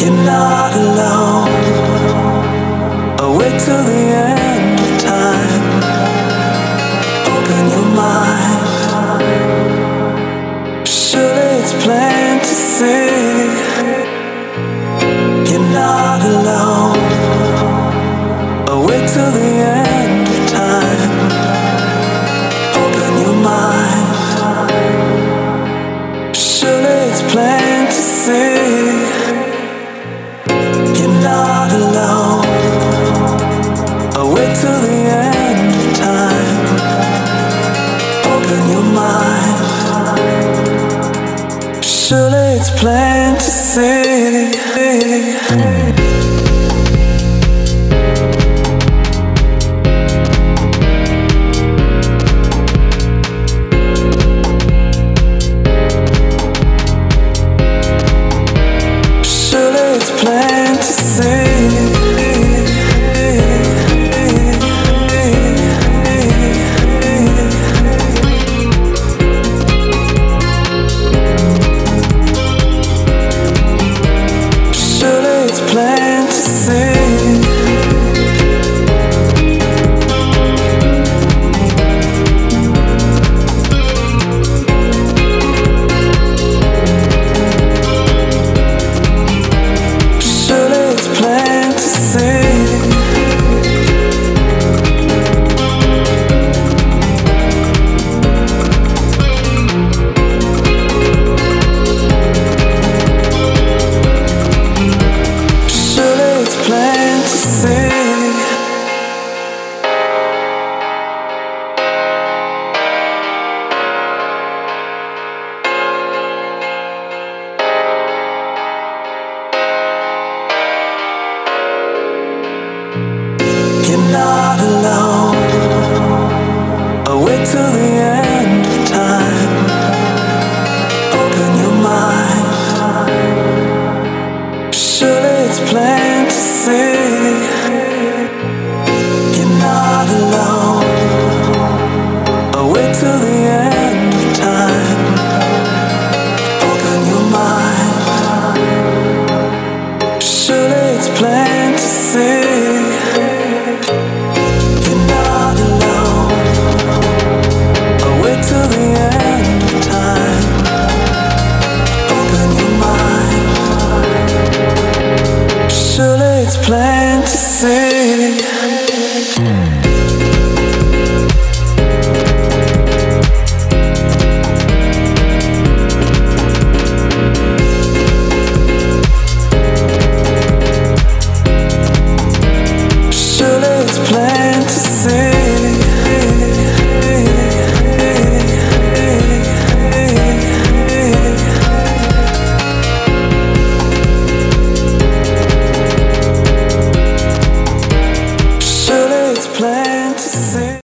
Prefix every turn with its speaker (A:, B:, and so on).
A: You're Surely it's plain to see. Surely planned to say.